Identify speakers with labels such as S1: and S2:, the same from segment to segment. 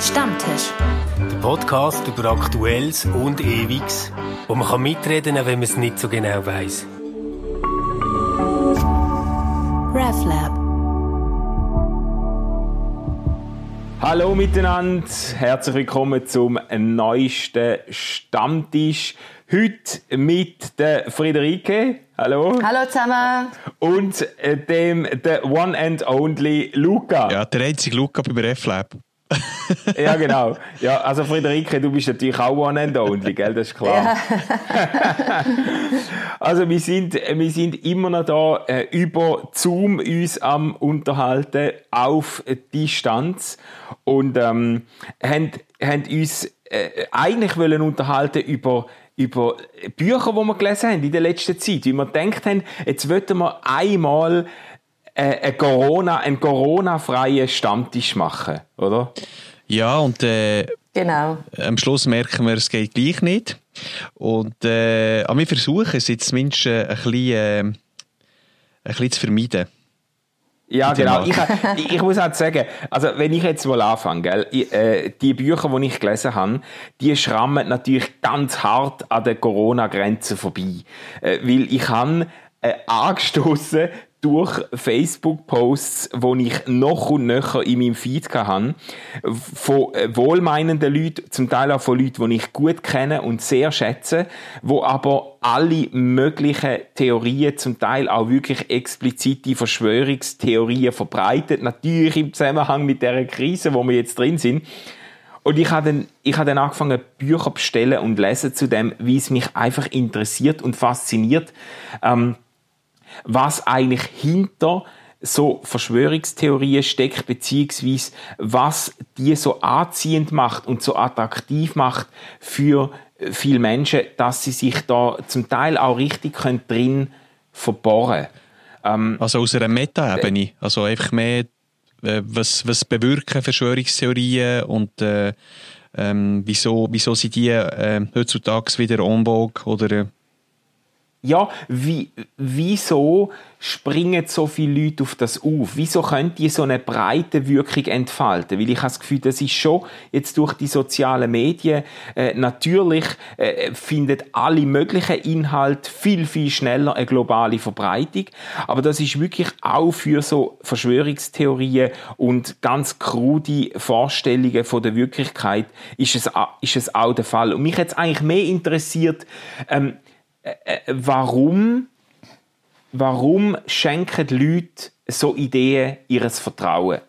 S1: Stammtisch.
S2: Der Podcast über Aktuelles und Ewiges, wo man kann mitreden kann, wenn man es nicht so genau weiß.
S1: RefLab.
S3: Hallo miteinander, herzlich willkommen zum neuesten Stammtisch. Heute mit der Friederike. Hallo.
S4: Hallo zusammen.
S3: Und äh, dem der One and Only Luca.
S5: Ja, der einzige Luca beim RefLab.
S3: ja, genau. Ja, also Friederike, du bist natürlich auch One and Only, gell? Das ist klar. Ja. also wir sind, wir sind immer noch da äh, über Zoom uns am unterhalten auf Distanz und ähm, haben, haben uns äh, eigentlich wollen unterhalten über über Bücher, die wir gelesen haben in der letzten Zeit. Wie wir gedacht haben, jetzt wollten wir einmal äh, einen Corona, einen Corona-freien Stammtisch machen, oder?
S5: Ja, und äh,
S4: genau.
S5: am Schluss merken wir, es geht gleich nicht. Und äh, aber wir versuchen es jetzt zumindest äh, ein, bisschen, äh, ein bisschen zu vermeiden.
S3: Ja, genau. Ich, ich, muss halt sagen, also wenn ich jetzt mal anfange, gell, ich, äh, die Bücher, die ich gelesen habe, die schrammen natürlich ganz hart an der Corona-Grenze vorbei. Äh, weil ich habe äh, angestoßen durch Facebook-Posts, wo ich noch und nöcher in meinem Feed hatte, von äh, wohlmeinenden Leuten, zum Teil auch von Leuten, die ich gut kenne und sehr schätze, wo aber alle möglichen Theorien, zum Teil auch wirklich explizite Verschwörungstheorien verbreitet, natürlich im Zusammenhang mit der Krise, wo wir jetzt drin sind. Und ich habe dann, ich habe dann angefangen, Bücher bestellen und lesen zu dem, wie es mich einfach interessiert und fasziniert. Ähm, was eigentlich hinter so Verschwörungstheorien steckt, beziehungsweise was die so anziehend macht und so attraktiv macht für viele Menschen, dass sie sich da zum Teil auch richtig können drin verbohren.
S5: Ähm, Also aus einer Meta-Ebene, also einfach mehr, äh, was, was bewirken Verschwörungstheorien und äh, ähm, wieso, wieso sind die äh, heutzutage wieder en vogue oder äh,
S3: ja, wie, wieso springen so viele Leute auf das auf? Wieso können die so eine breite Wirkung entfalten? Weil ich habe das Gefühl, das ist schon jetzt durch die sozialen Medien äh, natürlich äh, findet alle möglichen Inhalte viel viel schneller eine globale Verbreitung, aber das ist wirklich auch für so Verschwörungstheorien und ganz krude Vorstellungen von der Wirklichkeit ist es, ist es auch der Fall. Und mich es eigentlich mehr interessiert, ähm, äh, äh, warum, warum schenken Leute so Ideen ihres Vertrauen?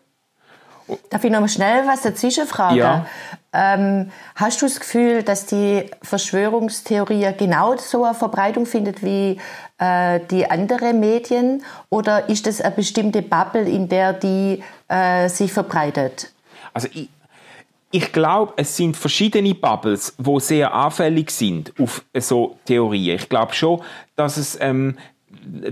S4: Darf ich noch mal schnell was dazwischen fragen? Ja. Ähm, hast du das Gefühl, dass die Verschwörungstheorie genau so eine Verbreitung findet wie äh, die anderen Medien? Oder ist das eine bestimmte Bubble, in der die äh, sich verbreitet?
S3: Also ich, ich glaube, es sind verschiedene Bubbles, wo sehr anfällig sind auf so Theorien. Ich glaube schon, dass es ähm,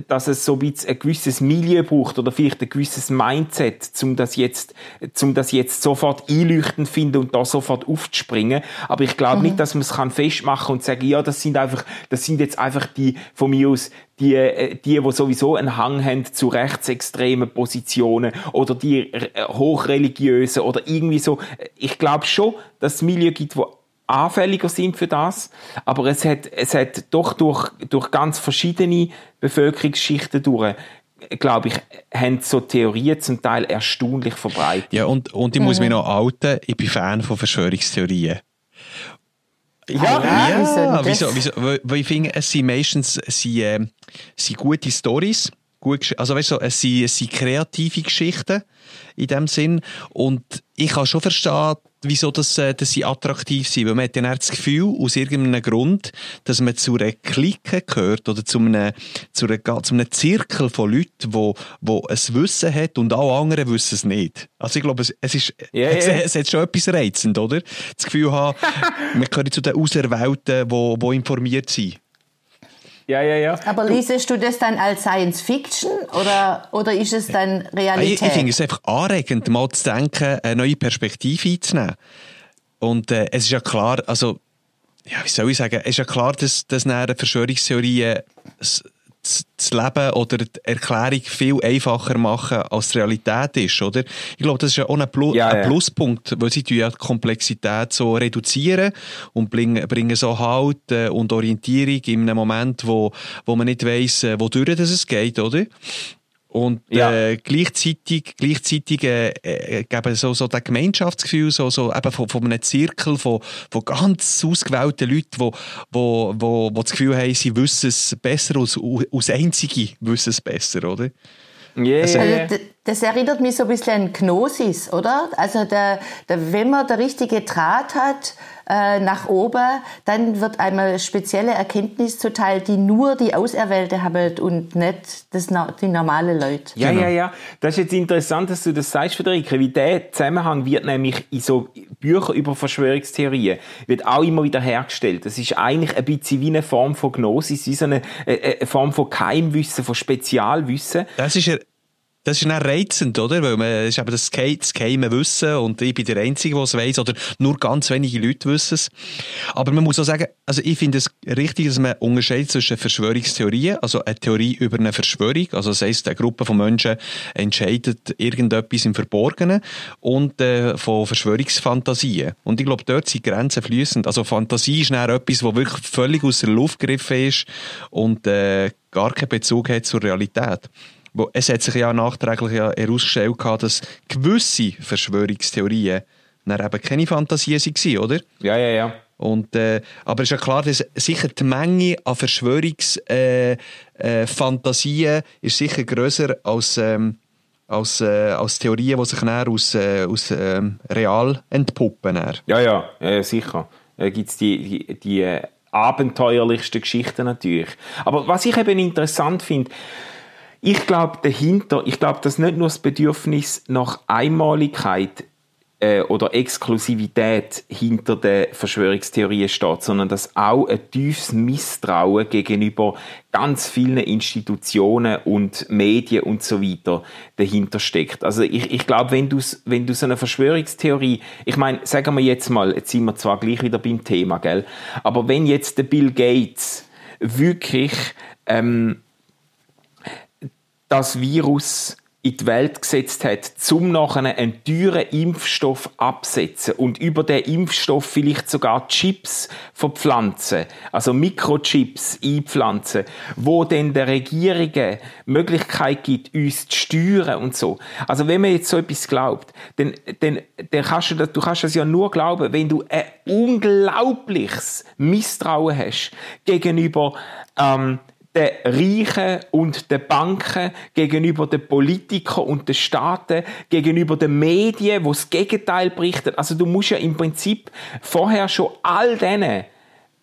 S3: dass es so ein, ein gewisses Milieu braucht oder vielleicht ein gewisses Mindset, um das jetzt, um das jetzt sofort einleuchtend finden und da sofort aufzuspringen. Aber ich glaube mhm. nicht, dass man es kann festmachen und sagen, ja, das sind einfach, das sind jetzt einfach die, von mir aus, die, äh, die, die sowieso einen Hang haben zu rechtsextremen Positionen oder die äh, hochreligiösen oder irgendwie so. Ich glaube schon, dass es Milieu gibt, wo anfälliger sind für das, aber es hat, es hat doch durch, durch ganz verschiedene Bevölkerungsschichten durch glaube ich, haben so Theorien zum Teil erstaunlich verbreitet.
S5: Ja, und, und ich muss mhm. mich noch outen, ich bin Fan von Verschwörungstheorien.
S3: Ja, ja,
S5: ja wieso, wieso, weil ich finde, es sind meistens es sind, äh, sind gute Stories, gut, also weißt du, es sind, es sind kreative Geschichten in dem Sinn und ich kann schon verstehen, wieso das, äh, dass sie attraktiv sind. Weil man hat ja das Gefühl, aus irgendeinem Grund, dass man zu einer Clique gehört oder zu einem, zu, einer, zu einem Zirkel von Leuten, wo, wo ein Wissen hat und alle anderen wissen es nicht. Also ich glaube, es, es ist, yeah, es, yeah. es, hat schon etwas reizend, oder? Das Gefühl haben, wir gehören zu den Auserwählten, die, die informiert sind.
S3: Ja, ja, ja.
S4: Aber liest du das dann als Science Fiction oder, oder ist es dann Realität?
S5: Ich, ich finde es einfach anregend, mal zu denken, eine neue Perspektive einzunehmen. Und äh, es ist ja klar, also, ja, wie soll ich sagen, es ist ja klar, dass, dass eine Verschwörungstheorien das Leben oder die Erklärung viel einfacher machen, als die Realität ist, oder? Ich glaube, das ist ja auch ein, Plus, ja, ein Pluspunkt, weil sie die Komplexität so reduzieren und bringen, bringen so Halt äh, und Orientierung in einem Moment, wo, wo man nicht weiss, äh, wodurch es geht, oder? Und ja. äh, gleichzeitig, gleichzeitig äh, äh, geben so, so das Gemeinschaftsgefühl so, so eben von, von einem Zirkel von, von ganz ausgewählten Leuten, die wo, wo, wo, wo das Gefühl haben, sie wissen es besser, als, als Einzige wissen es besser, oder?
S4: Yeah, also, yeah. Das erinnert mich so ein bisschen an Gnosis, oder? Also der, der, wenn man der richtige Draht hat äh, nach oben, dann wird einmal spezielle Erkenntnis zuteil, die nur die Auserwählte haben und nicht das, die normale Leute.
S3: Ja, genau. ja, ja. Das ist jetzt interessant, dass du das sagst, Friederike, weil der Zusammenhang wird nämlich in so Büchern über Verschwörungstheorien wird auch immer wieder hergestellt. Das ist eigentlich ein bisschen wie eine Form von Gnosis, wie so eine, eine Form von Keimwissen, von Spezialwissen.
S5: Das ist das ist dann reizend, oder? Weil man, ist eben das, das geheime Wissen und ich bin der Einzige, der es weiss, oder nur ganz wenige Leute wissen es. Aber man muss auch sagen, also ich finde es richtig, dass man unterscheidet zwischen Verschwörungstheorien, also eine Theorie über eine Verschwörung, also das heisst, eine Gruppe von Menschen entscheidet irgendetwas im Verborgenen und äh, von Verschwörungsfantasien. Und ich glaube, dort sind Grenzen fließend. Also Fantasie ist dann etwas, das wirklich völlig aus der Luft gegriffen ist und äh, gar keinen Bezug hat zur Realität es hat sich ja nachträglich ja herausgestellt, dass gewisse Verschwörungstheorien dann eben keine Fantasien waren, oder?
S3: Ja, ja, ja.
S5: Und, äh, aber es ist ja klar, dass sicher die Menge an Verschwörungsfantasien äh, äh, ist sicher grösser als, ähm, als, äh, als Theorien, die sich dann aus, äh, aus ähm, real entpuppen.
S3: Ja, ja, ja, sicher. Da gibt es die, die, die äh, abenteuerlichsten Geschichten natürlich. Aber was ich eben interessant finde, ich glaube dahinter, ich glaube, dass nicht nur das Bedürfnis nach Einmaligkeit äh, oder Exklusivität hinter der Verschwörungstheorien steht, sondern dass auch ein tiefes Misstrauen gegenüber ganz vielen Institutionen und Medien und so weiter dahinter steckt. Also ich, ich glaube, wenn du, wenn du so eine Verschwörungstheorie, ich meine, sagen wir jetzt mal, jetzt sind wir zwar gleich wieder beim Thema, gell, aber wenn jetzt der Bill Gates wirklich ähm, das Virus in die Welt gesetzt hat, zum nachher einen teuren Impfstoff absetzen und über den Impfstoff vielleicht sogar Chips verpflanzen, also Mikrochips einpflanzen, wo dann der Regierungen Möglichkeit gibt, uns zu steuern und so. Also wenn man jetzt so etwas glaubt, dann, dann, dann kannst du das, du kannst das ja nur glauben, wenn du ein unglaubliches Misstrauen hast gegenüber ähm, den Reichen und den Banken, gegenüber den Politikern und den Staaten, gegenüber den Medien, wo das Gegenteil berichten. Also du musst ja im Prinzip vorher schon all diesen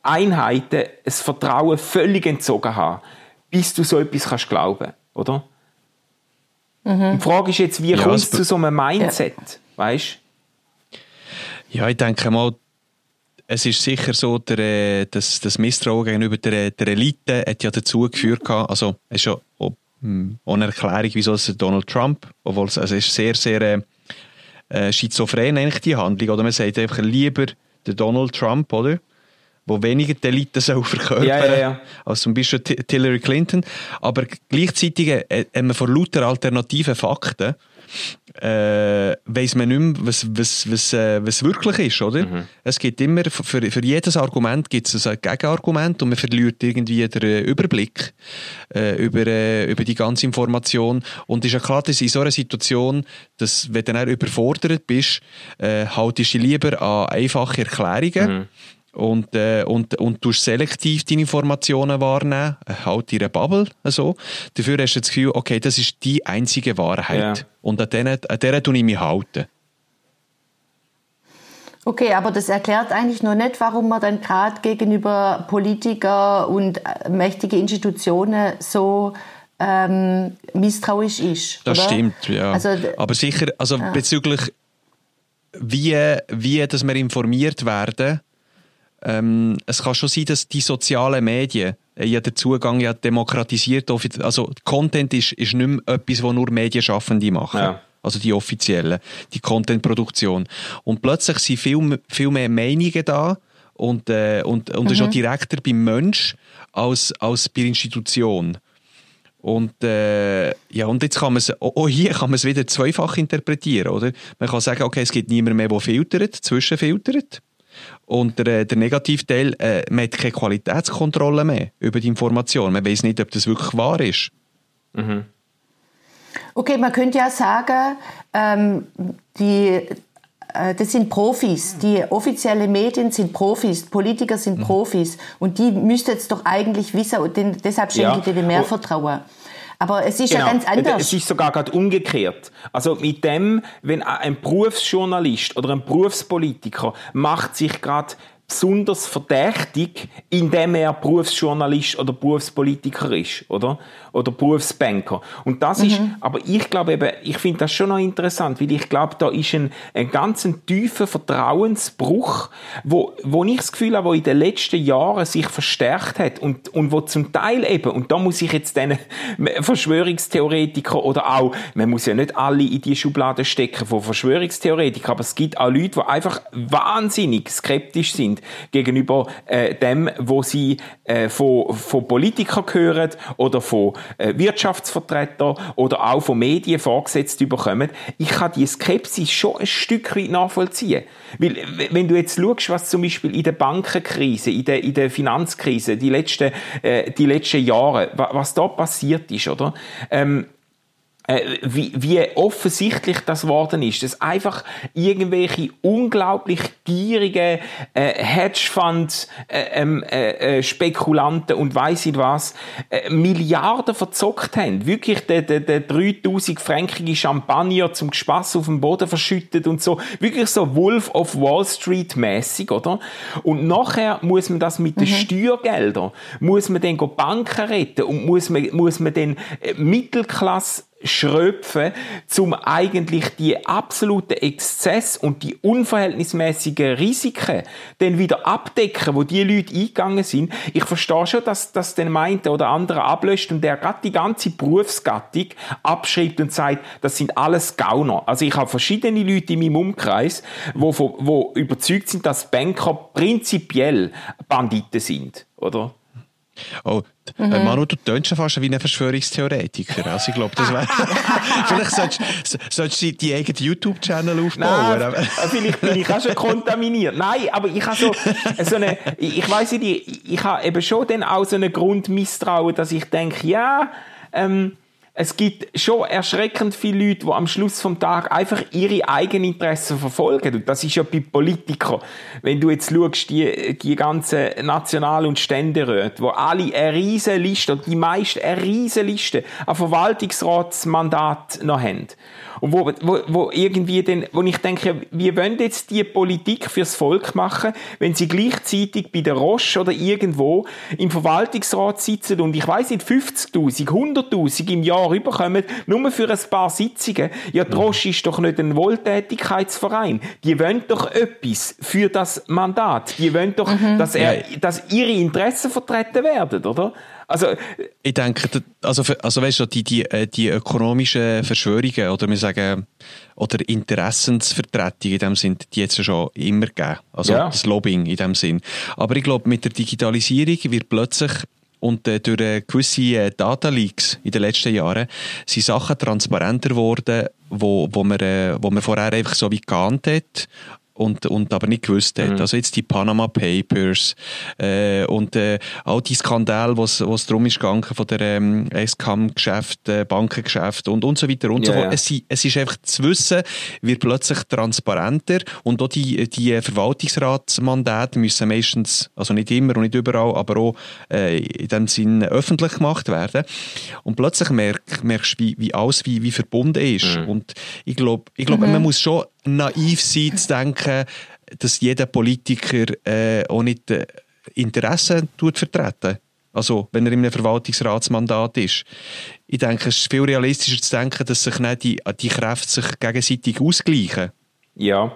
S3: Einheiten das Vertrauen völlig entzogen haben, bis du so etwas kannst glauben, oder? Mhm. Die Frage ist jetzt, wie ja, kommst du zu so einem Mindset, ja. weißt?
S5: Ja, ich denke mal, es ist sicher so, der, äh, das, das Misstrauen gegenüber der, der Elite hat ja dazu geführt, also es ist ja hm, ohne Erklärung, wieso es Donald Trump, obwohl es, also es ist sehr, sehr äh, äh, schizophren eigentlich die Handlung, oder man sagt einfach lieber der Donald Trump, oder? wo weniger die Elite soll verkörpern ja, ja, ja. als zum Beispiel Hillary Clinton. Aber gleichzeitig äh, haben wir vor lauter alternativen Fakten äh, weiss man nicht mehr, was, was, was, äh, was wirklich ist, oder? Mhm. Es gibt immer, für, für jedes Argument gibt es ein Gegenargument und man verliert irgendwie den äh, Überblick äh, über, äh, über die ganze Information. Und es ist ja klar, dass in so einer Situation, dass, wenn du dann überfordert bist, äh, haltest du lieber an einfache Erklärungen. Mhm und, äh, und, und du selektiv deine Informationen wahrnehmen, äh, halt in einer Bubble, so. Dafür hast du das Gefühl, okay, das ist die einzige Wahrheit. Ja. Und an der, an der tue ich mich halten.
S4: Okay, aber das erklärt eigentlich nur nicht, warum man dann gerade gegenüber Politiker und äh, mächtige Institutionen so ähm, misstrauisch ist.
S5: Das
S4: oder?
S5: stimmt, ja. Also, aber sicher, also ja. bezüglich wie, wie dass wir informiert werden, ähm, es kann schon sein, dass die sozialen Medien äh, ja den Zugang ja demokratisiert. Also Content ist, ist nicht mehr etwas, was nur Medienschaffende machen. Ja. Also die offiziellen, die Contentproduktion. Und plötzlich sind viel, viel mehr Meinungen da und, äh, und, und mhm. ist auch direkter beim Mensch als, als bei der Institution. Und, äh, ja, und jetzt kann man es, auch hier kann man es wieder zweifach interpretieren, oder? Man kann sagen, okay, es gibt niemand mehr, der filtert, zwischenfiltert. Und der, der Negativteil, äh, man hat keine Qualitätskontrolle mehr über die Information. Man weiß nicht, ob das wirklich wahr ist. Mhm.
S4: Okay, man könnte ja sagen, ähm, die, äh, das sind Profis. Die offiziellen Medien sind Profis, Politiker sind mhm. Profis. Und die müssten jetzt doch eigentlich wissen und den, deshalb schenke ja. ich denen mehr Vertrauen. Aber es ist genau. ja ganz anders.
S3: Es ist sogar gerade umgekehrt. Also mit dem, wenn ein Berufsjournalist oder ein Berufspolitiker macht sich gerade besonders verdächtig, indem er Berufsjournalist oder Berufspolitiker ist, oder? Oder Berufsbanker. Und das mhm. ist, aber ich glaube eben, ich finde das schon noch interessant, weil ich glaube, da ist ein, ein ganz tiefer Vertrauensbruch, wo, wo ich das Gefühl habe, wo in den letzten Jahren sich verstärkt hat und, und wo zum Teil eben, und da muss ich jetzt den Verschwörungstheoretiker oder auch, man muss ja nicht alle in die Schublade stecken von Verschwörungstheoretikern, aber es gibt auch Leute, die einfach wahnsinnig skeptisch sind sind gegenüber äh, dem, wo sie äh, von, von Politikern hören oder von äh, Wirtschaftsvertretern oder auch von Medien vorgesetzt bekommen. Ich kann die Skepsis schon ein Stück weit nachvollziehen. Weil, wenn du jetzt schaust, was zum Beispiel in der Bankenkrise, in der, in der Finanzkrise, die letzten, äh, die letzten Jahre, was da passiert ist, oder? Ähm, äh, wie, wie offensichtlich das geworden ist, dass einfach irgendwelche unglaublich gierigen äh, Hedgefonds, äh, ähm, äh, äh, Spekulanten und weiss ich was, äh, Milliarden verzockt haben. Wirklich der, der, der 3000 fränkige Champagner zum Spaß auf dem Boden verschüttet und so. Wirklich so Wolf of Wall Street mäßig, oder? Und nachher muss man das mit mhm. den Steuergeldern, muss man dann Banken retten und muss man, muss man dann äh, Mittelklasse schröpfen, zum eigentlich die absoluten Exzess und die unverhältnismäßigen Risiken dann wieder abdecken, wo die Leute eingegangen sind. Ich verstehe schon, dass das den meinte oder andere ablöscht und der gerade die ganze Berufsgattung abschreibt und sagt, das sind alles Gauner. Also ich habe verschiedene Leute in meinem Umkreis, wo, wo überzeugt sind, dass Banker prinzipiell Banditen sind, oder?
S5: Oh, mhm. äh, Manu, du tönst schon fast wie ein Verschwörungstheoretiker. Also ich glaube, das wäre... vielleicht solltest, solltest du die eigene YouTube-Channel aufbauen.
S3: Nein, vielleicht bin ich auch schon kontaminiert. Nein, aber ich habe so, so eine... Ich weiss nicht, ich habe eben schon dann auch so eine Grundmisstrauen, dass ich denke, ja... Ähm, es gibt schon erschreckend viele Leute, die am Schluss vom Tag einfach ihre eigenen Interessen verfolgen. Und das ist ja bei Politikern. Wenn du jetzt schaust, die, die ganzen National- und Ständeräte, wo alle eine riesige Liste, oder die meisten eine riesige Liste an Verwaltungsratsmandat noch haben. Und wo, wo, wo irgendwie den, wo ich denke, wie wollen jetzt die Politik fürs Volk machen, wenn sie gleichzeitig bei der Roche oder irgendwo im Verwaltungsrat sitzen und ich weiß nicht, 50.000, 100.000 im Jahr rüberkommen, nur für ein paar Sitzungen. Ja, die Roche ist doch nicht ein Wohltätigkeitsverein. Die wollen doch etwas für das Mandat. Die wollen doch, mhm. dass, er, dass ihre Interessen vertreten werden, oder?
S5: Also, ich denke, also, also weißt du, die, die, äh, die ökonomischen Verschwörungen oder wir sagen, oder Interessensvertretungen in dem Sinn, die jetzt schon immer gegeben. Also ja. das Lobbying in dem Sinn. Aber ich glaube, mit der Digitalisierung wird plötzlich und äh, durch äh, gewisse äh, Datenleaks in den letzten Jahren sind Sachen transparenter geworden, wo, wo, man, äh, wo man vorher einfach so wie geahnt hat und, und aber nicht gewusst hat. Mhm. Also jetzt die Panama Papers äh, und äh, all die Skandale, was es darum ist gegangen von der ähm, SCAM-Geschäft, äh, Bankengeschäft und, und so weiter und yeah, so fort. Es, es ist einfach zu wissen, wird plötzlich transparenter und auch die, die Verwaltungsratsmandate müssen meistens, also nicht immer und nicht überall, aber auch äh, in dem Sinn öffentlich gemacht werden. Und plötzlich merk, merkst du, wie, wie alles wie, wie verbunden ist. Mhm. Und ich glaube, ich glaub, mhm. man muss schon naiv sein, zu denken, dass jeder Politiker äh, auch nicht äh, Interessen tut vertreten. Also, wenn er in einem Verwaltungsratsmandat ist. Ich denke, es ist viel realistischer zu denken, dass sich nicht die, die Kräfte sich gegenseitig ausgleichen.
S3: Ja.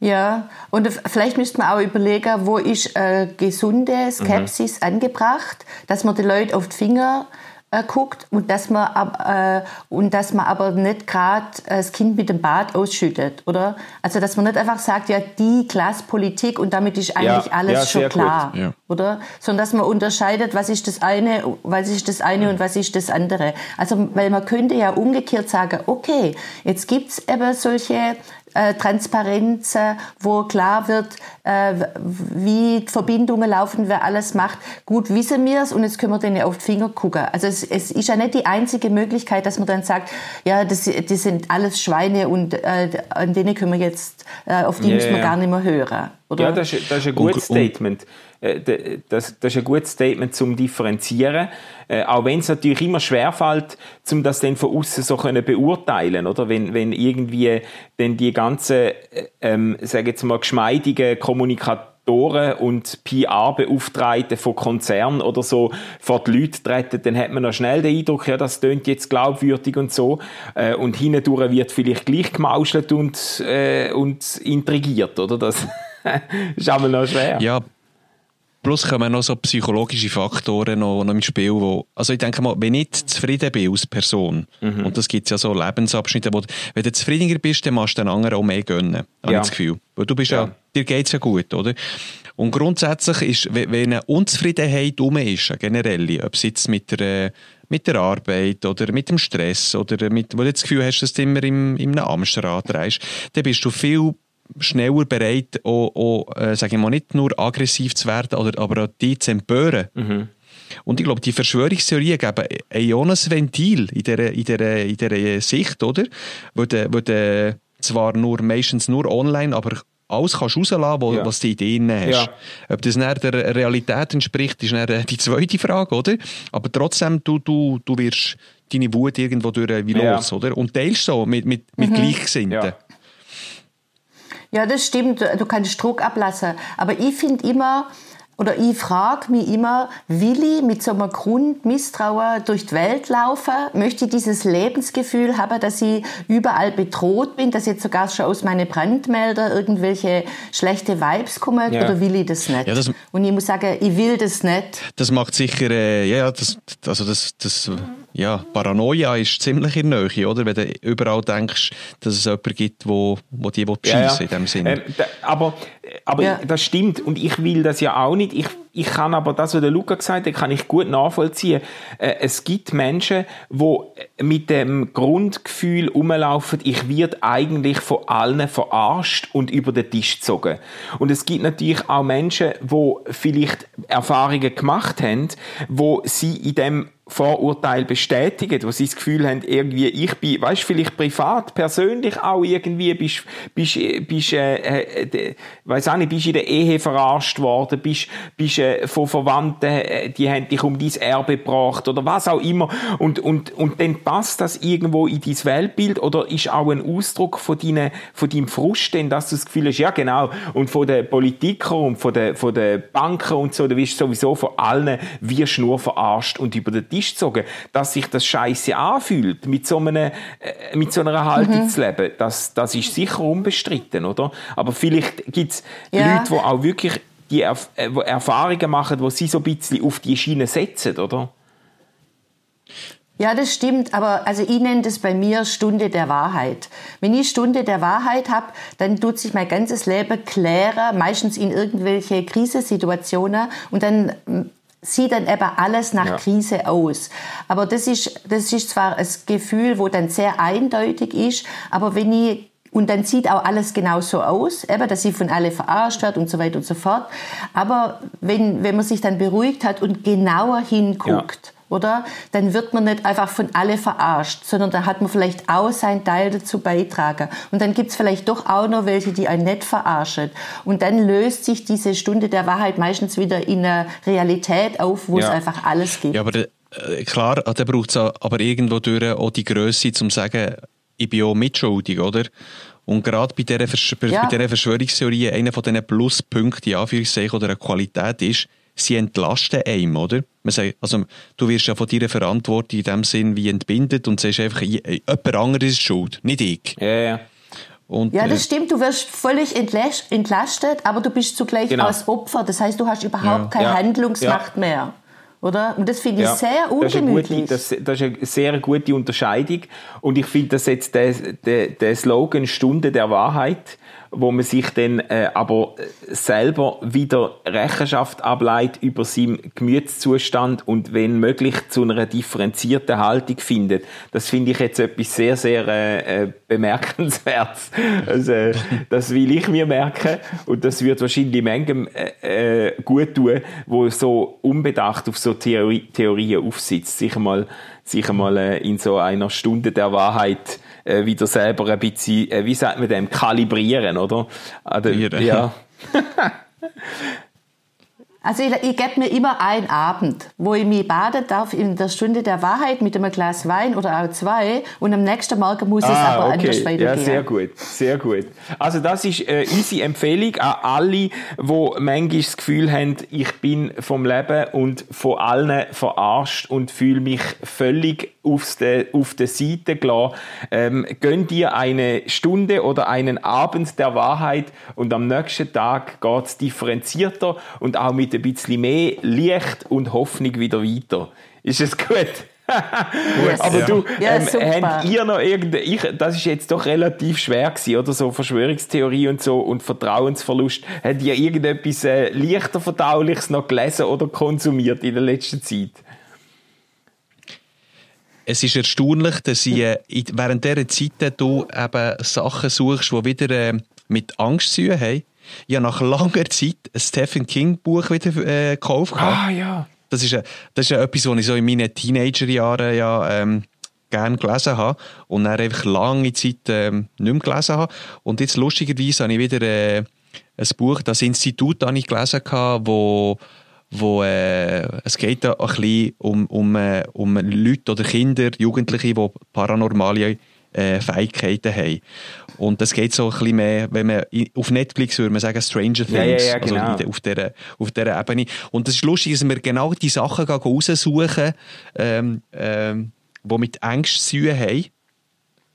S4: Ja, und vielleicht müsste man auch überlegen, wo ist äh, gesunde Skepsis mhm. angebracht, dass man die Leute auf die Finger äh, guckt und dass man äh, und dass man aber nicht gerade das Kind mit dem Bad ausschüttet, oder? Also dass man nicht einfach sagt, ja die Klasspolitik und damit ist eigentlich ja, alles ja, schon klar, ja. oder? Sondern dass man unterscheidet, was ist das eine, was ist das eine und was ist das andere. Also weil man könnte ja umgekehrt sagen, okay, jetzt gibt's eben solche äh, Transparenz, wo klar wird, äh, wie Verbindungen laufen, wer alles macht. Gut, wissen wir es und jetzt können wir denen auf die Finger gucken. Also es, es ist ja nicht die einzige Möglichkeit, dass man dann sagt, ja, das, das sind alles Schweine und äh, an denen können wir jetzt, äh, auf die yeah, müssen wir gar nicht mehr hören. Oder?
S3: Ja, das ist, das ist ein gutes und, Statement. Äh, das, das ist ein gutes Statement zum Differenzieren. Äh, auch wenn es natürlich immer schwerfällt, um das dann von außen so können beurteilen, oder? Wenn, wenn irgendwie dann die ganzen, äh, ähm, sage jetzt mal, geschmeidigen Kommunikatoren und PR-Beauftragten von Konzernen oder so vor die Leute treten, dann hat man noch schnell den Eindruck, ja, das tönt jetzt glaubwürdig und so. Äh, und hindurch wird vielleicht gleich gemauschelt und, äh, und intrigiert, oder? Das ist aber noch schwer.
S5: Ja, Plus kommen noch so psychologische Faktoren noch, noch im Spiel, wo, also ich denke mal, wenn ich zufrieden bin als Person, mhm. und das gibt es ja so Lebensabschnitte, wo, wenn du zufriedeniger bist, dann machst du den anderen auch mehr gönnen, habe ja. ich das Gefühl. Weil du bist ja, ja dir geht's ja gut, oder? Und grundsätzlich ist, wenn eine Unzufriedenheit um ist, generell, ob es jetzt mit der, mit der Arbeit oder mit dem Stress oder mit, wo du das Gefühl hast, dass du immer im, im Amstrad reist, dann bist du viel schneller bereit, auch, auch äh, sage ich mal, nicht nur aggressiv zu werden, oder, aber auch die zu empören. Mhm. Und ich glaube, die Verschwörungstheorien geben ein Ventil in dieser, in dieser, in dieser Sicht, oder? Wo du, wo du zwar nur, meistens nur online, aber alles kannst rauslassen, wo, ja. was du Ideen hast. Ja. Ob das nicht der Realität entspricht, ist dann die zweite Frage, oder? Aber trotzdem, du, du, du wirst deine Wut irgendwo durch wie los, ja. oder? Und teilst so mit, mit, mit mhm. Gleichgesinnten.
S4: Ja, das stimmt. Du kannst Druck ablassen. Aber ich finde immer, oder ich frage mich immer, will ich mit so einem Grundmisstrauen durch die Welt laufen? Möchte ich dieses Lebensgefühl haben, dass ich überall bedroht bin, dass jetzt sogar schon aus meinen Brandmelder irgendwelche schlechte Vibes kommen? Ja. Oder will ich das nicht? Ja, das, Und ich muss sagen, ich will das nicht.
S5: Das macht sicher, äh, ja, das, also das, das ja, Paranoia ist ziemlich in der Nähe, oder? Wenn du überall denkst, dass es jemanden gibt, wo, wo die schiessen ja, ja. in dem Sinne.
S3: Ähm, da, aber aber ja. das stimmt und ich will das ja auch nicht. Ich, ich kann aber das, was der Luca gesagt hat, kann ich gut nachvollziehen. Äh, es gibt Menschen, die mit dem Grundgefühl rumlaufen, ich werde eigentlich von allen verarscht und über den Tisch gezogen. Und es gibt natürlich auch Menschen, die vielleicht Erfahrungen gemacht haben, wo sie in dem Vorurteil bestätigen, wo sie das Gefühl haben, irgendwie, ich bin, weißt vielleicht privat, persönlich auch irgendwie, bist, bist, bist, äh, äh, weiss auch nicht, bist in der Ehe verarscht worden, bist, bist äh, von Verwandten, äh, die haben dich um dein Erbe gebracht oder was auch immer. Und, und, und dann passt das irgendwo in dein Weltbild oder ist auch ein Ausdruck von, deine, von deinem Frust, denn dass du das Gefühl hast, ja genau, und von den Politikern und von den, von den Banken und so, du wirst sowieso von allen wirst nur verarscht und über den Tisch gezogen, dass sich das Scheiße anfühlt, mit so, einem, äh, mit so einer Haltung mhm. zu leben, das, das ist sicher unbestritten, oder? Aber vielleicht gibt es ja. Leute, die auch wirklich die Erf äh, Erfahrungen machen, wo sie so ein bisschen auf die Schiene setzen, oder?
S4: Ja, das stimmt, aber also ich nenne das bei mir Stunde der Wahrheit. Wenn ich Stunde der Wahrheit habe, dann tut sich mein ganzes Leben klären, meistens in irgendwelche Krisensituationen und dann sieht dann eben alles nach ja. Krise aus. Aber das ist, das ist zwar ein Gefühl, wo dann sehr eindeutig ist, aber wenn ich und dann sieht auch alles genau so aus, eben, dass sie von alle verarscht wird und so weiter und so fort. Aber wenn, wenn man sich dann beruhigt hat und genauer hinguckt, ja oder? Dann wird man nicht einfach von alle verarscht, sondern da hat man vielleicht auch seinen Teil dazu beitragen. Und dann gibt's vielleicht doch auch noch welche, die einen nicht verarschen. Und dann löst sich diese Stunde der Wahrheit meistens wieder in einer Realität auf, wo ja. es einfach alles gibt.
S5: Ja, aber äh, klar, da braucht es aber irgendwo durch auch die Größe, um zu sagen, ich bin auch mitschuldig, oder? Und gerade bei dieser, Versch ja. bei dieser Verschwörungstheorie, einer von diesen Pluspunkten, in Anführungszeichen, oder einer Qualität ist, sie entlasten einem, oder? Man sagt, also, du wirst ja von deiner Verantwortung in dem Sinn wie entbindet und sagst einfach, jemand anderes ist schuld, nicht ich.
S3: Ja, ja.
S4: Und, ja, das äh, stimmt. Du wirst völlig entlastet, aber du bist zugleich genau. als Opfer. Das heißt, du hast überhaupt ja. keine ja. Handlungsmacht ja. mehr. oder? Und das finde ich ja, sehr ungemütlich.
S3: Das ist, eine gute, das, das, ist eine sehr gute Unterscheidung. Und ich finde, dass jetzt der, der, der Slogan Stunde der Wahrheit wo man sich dann äh, aber selber wieder Rechenschaft ableitet über seinen Gemütszustand und wenn möglich zu einer differenzierten Haltung findet. Das finde ich jetzt etwas sehr, sehr äh, äh bemerkenswertes. Also, äh, das will ich mir merken und das wird wahrscheinlich Mengen äh, äh, gut tun, wo so unbedacht auf so Theorie, Theorien aufsitzt, sich mal, sich mal äh, in so einer Stunde der Wahrheit äh, wieder selber ein bisschen, äh, wie sagt man dem, kalibrieren, oder? Also, ja.
S4: Also ich, ich gebe mir immer einen Abend, wo ich mich baden darf in der Stunde der Wahrheit mit einem Glas Wein oder auch zwei und am nächsten Morgen muss ah, es aber okay. anders weitergehen.
S3: Ja, sehr gut, sehr gut. Also das ist äh, unsere Empfehlung an alle, die manchmal das Gefühl haben, ich bin vom Leben und von allen verarscht und fühle mich völlig aufs de, auf der Seite gelassen. Ähm, gönn dir eine Stunde oder einen Abend der Wahrheit und am nächsten Tag geht es differenzierter und auch mit ein bisschen mehr Licht und Hoffnung wieder weiter. Ist es gut? yes. Aber du, ähm, ja, habt ihr noch irgendeine, das ist jetzt doch relativ schwer gewesen, oder so Verschwörungstheorie und so und Vertrauensverlust. Habt ihr irgendetwas äh, leichter verdauliches noch gelesen oder konsumiert in der letzten Zeit?
S5: Es ist erstaunlich, dass ich, äh, während dieser Zeit du eben Sachen suchst, die wieder äh, mit Angst zu tun haben. Ich habe nach langer Zeit ein Stephen King Buch wieder äh, gekauft.
S3: Ah, ja.
S5: Das ist, das ist etwas, was ich so in meinen Teenagerjahren ja, ähm, gerne gelesen habe und dann einfach lange Zeit ähm, nicht mehr gelesen habe. Und jetzt lustigerweise habe ich wieder äh, ein Buch, das Institut, das ich gelesen habe, wo wo äh, es geht da ein bisschen um, um, äh, um Leute oder Kinder, Jugendliche, die paranormale äh, Fähigkeiten haben. Und das geht so ein bisschen mehr, wenn man auf Netflix würde man sagen Stranger Things, ja, ja, ja, genau. also auf dieser, auf dieser Ebene. Und das ist lustig, dass wir genau die Sachen raussuchen, ähm, ähm, die mit Ängsten zu tun haben.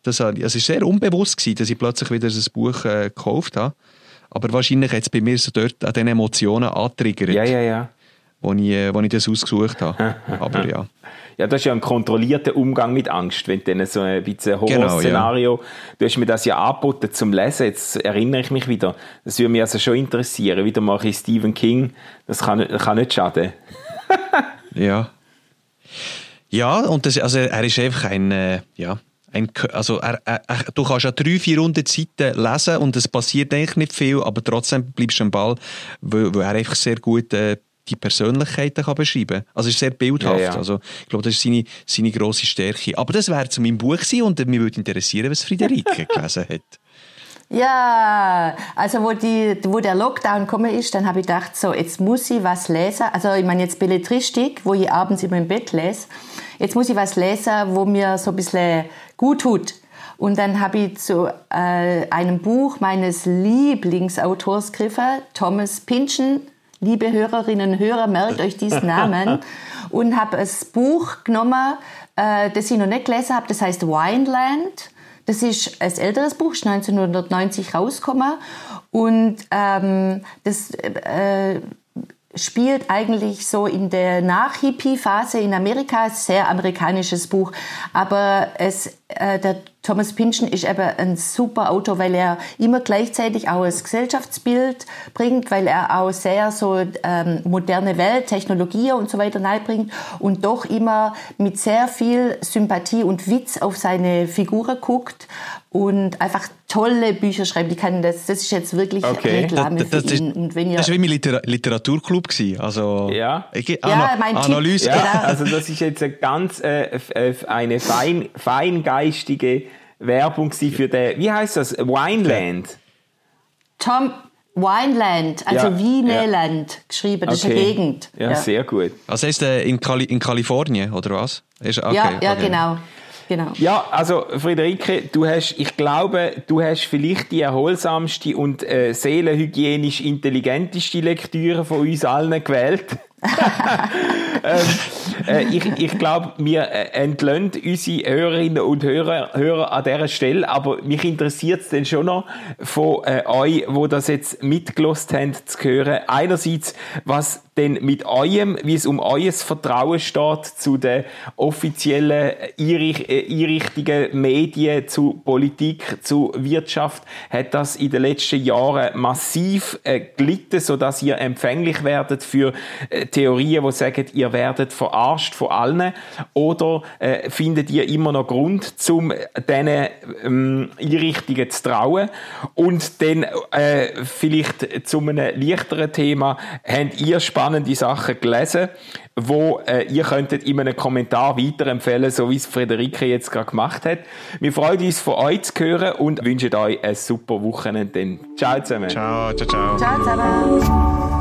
S5: Das, war sehr unbewusst, gewesen, dass ich plötzlich wieder ein Buch äh, gekauft habe. Aber wahrscheinlich hat es bei mir so dort an diesen Emotionen angetriggert.
S3: Ja, ja, ja.
S5: Wo ich, äh, wo ich das ausgesucht habe. Aber ja.
S3: Ja, das ist ja ein kontrollierter Umgang mit Angst, wenn dann so ein bisschen Horrorszenario, genau, ja. du hast mir das ja angeboten zum Lesen, jetzt erinnere ich mich wieder, das würde mich also schon interessieren, wieder mache ich Stephen King, das kann, kann nicht schaden.
S5: ja. Ja, und das, also er ist einfach ein, äh, ja, ein, also er, er, du kannst ja drei, vier Runden Seiten lesen und es passiert eigentlich nicht viel, aber trotzdem bleibst du am Ball, weil, weil er einfach sehr gut äh, die Persönlichkeiten kann beschreiben kann. Also es ist sehr bildhaft. Ja, ja. Also, ich glaube, das ist seine, seine grosse Stärke. Aber das wäre zu meinem Buch gewesen und mich würde interessieren, was Friederike gelesen hat.
S4: Ja, also wo, die, wo der Lockdown gekommen ist, dann habe ich gedacht, so, jetzt muss ich was lesen. Also ich meine jetzt Belletristik, wo ich abends immer im Bett lese. Jetzt muss ich was lesen, wo mir so ein bisschen gut tut. Und dann habe ich zu äh, einem Buch meines Lieblingsautors gegriffen, Thomas Pynchon, liebe Hörerinnen und Hörer, merkt euch diesen Namen. und habe ein Buch genommen, äh, das ich noch nicht gelesen habe, das heißt Wineland. Das ist ein älteres Buch, ist 1990 rausgekommen. Und ähm, das äh, spielt eigentlich so in der Nach-Hippie-Phase in Amerika, sehr amerikanisches Buch, aber es, äh, der Thomas Pynchon ist eben ein super Autor, weil er immer gleichzeitig auch das Gesellschaftsbild bringt, weil er auch sehr so ähm, moderne Welt, Technologie und so weiter bringt und doch immer mit sehr viel Sympathie und Witz auf seine Figur guckt und einfach tolle Bücher schreibt. Die kann das, das ist jetzt wirklich
S5: okay. Reklame das, das, das, ihn. Und wenn ihr, das war wie mein Liter Literaturclub gewesen. Also
S3: ja,
S5: ich, ja mein Analyse.
S3: Tipp, ja, also das ist jetzt eine ganz äh, äh, eine fein, feingeistige Werbung für den. Wie heißt das? Wineland.
S4: Tom Wineland, also ja, Wieneland ja. geschrieben, das okay. ist eine Gegend.
S3: Ja, ja, sehr gut.
S5: Also heißt äh, in, Kali in Kalifornien oder was?
S4: Ist, okay, ja, ja okay. genau. Genau.
S3: Ja, also Friederike, du hast, ich glaube, du hast vielleicht die erholsamste und äh, seelenhygienisch intelligenteste Lektüre von uns allen gewählt. ähm, äh, ich ich glaube, wir äh, entlöhnen unsere Hörerinnen und Hörer, Hörer an dieser Stelle, aber mich interessiert es dann schon noch von äh, euch, wo das jetzt mitgelost haben, zu hören. Einerseits, was denn mit eurem, wie es um euer Vertrauen steht zu den offiziellen Einrichtungen, Medien, zu Politik, zu Wirtschaft, hat das in den letzten Jahren massiv äh, gelitten, sodass ihr empfänglich werdet für äh, Theorien, die sagen, ihr werdet verarscht von allen, oder äh, findet ihr immer noch Grund, zum diesen ähm, Einrichtungen zu trauen? Und dann äh, vielleicht zu einem leichteren Thema, habt ihr spannende Sachen gelesen, wo äh, ihr könntet in einem Kommentar weiterempfehlen, so wie es Friederike jetzt gerade gemacht hat. Wir freuen uns von euch zu hören und wünschen euch ein super Wochenende. Ciao zusammen.
S5: Ciao, ciao, ciao.
S4: Ciao zusammen.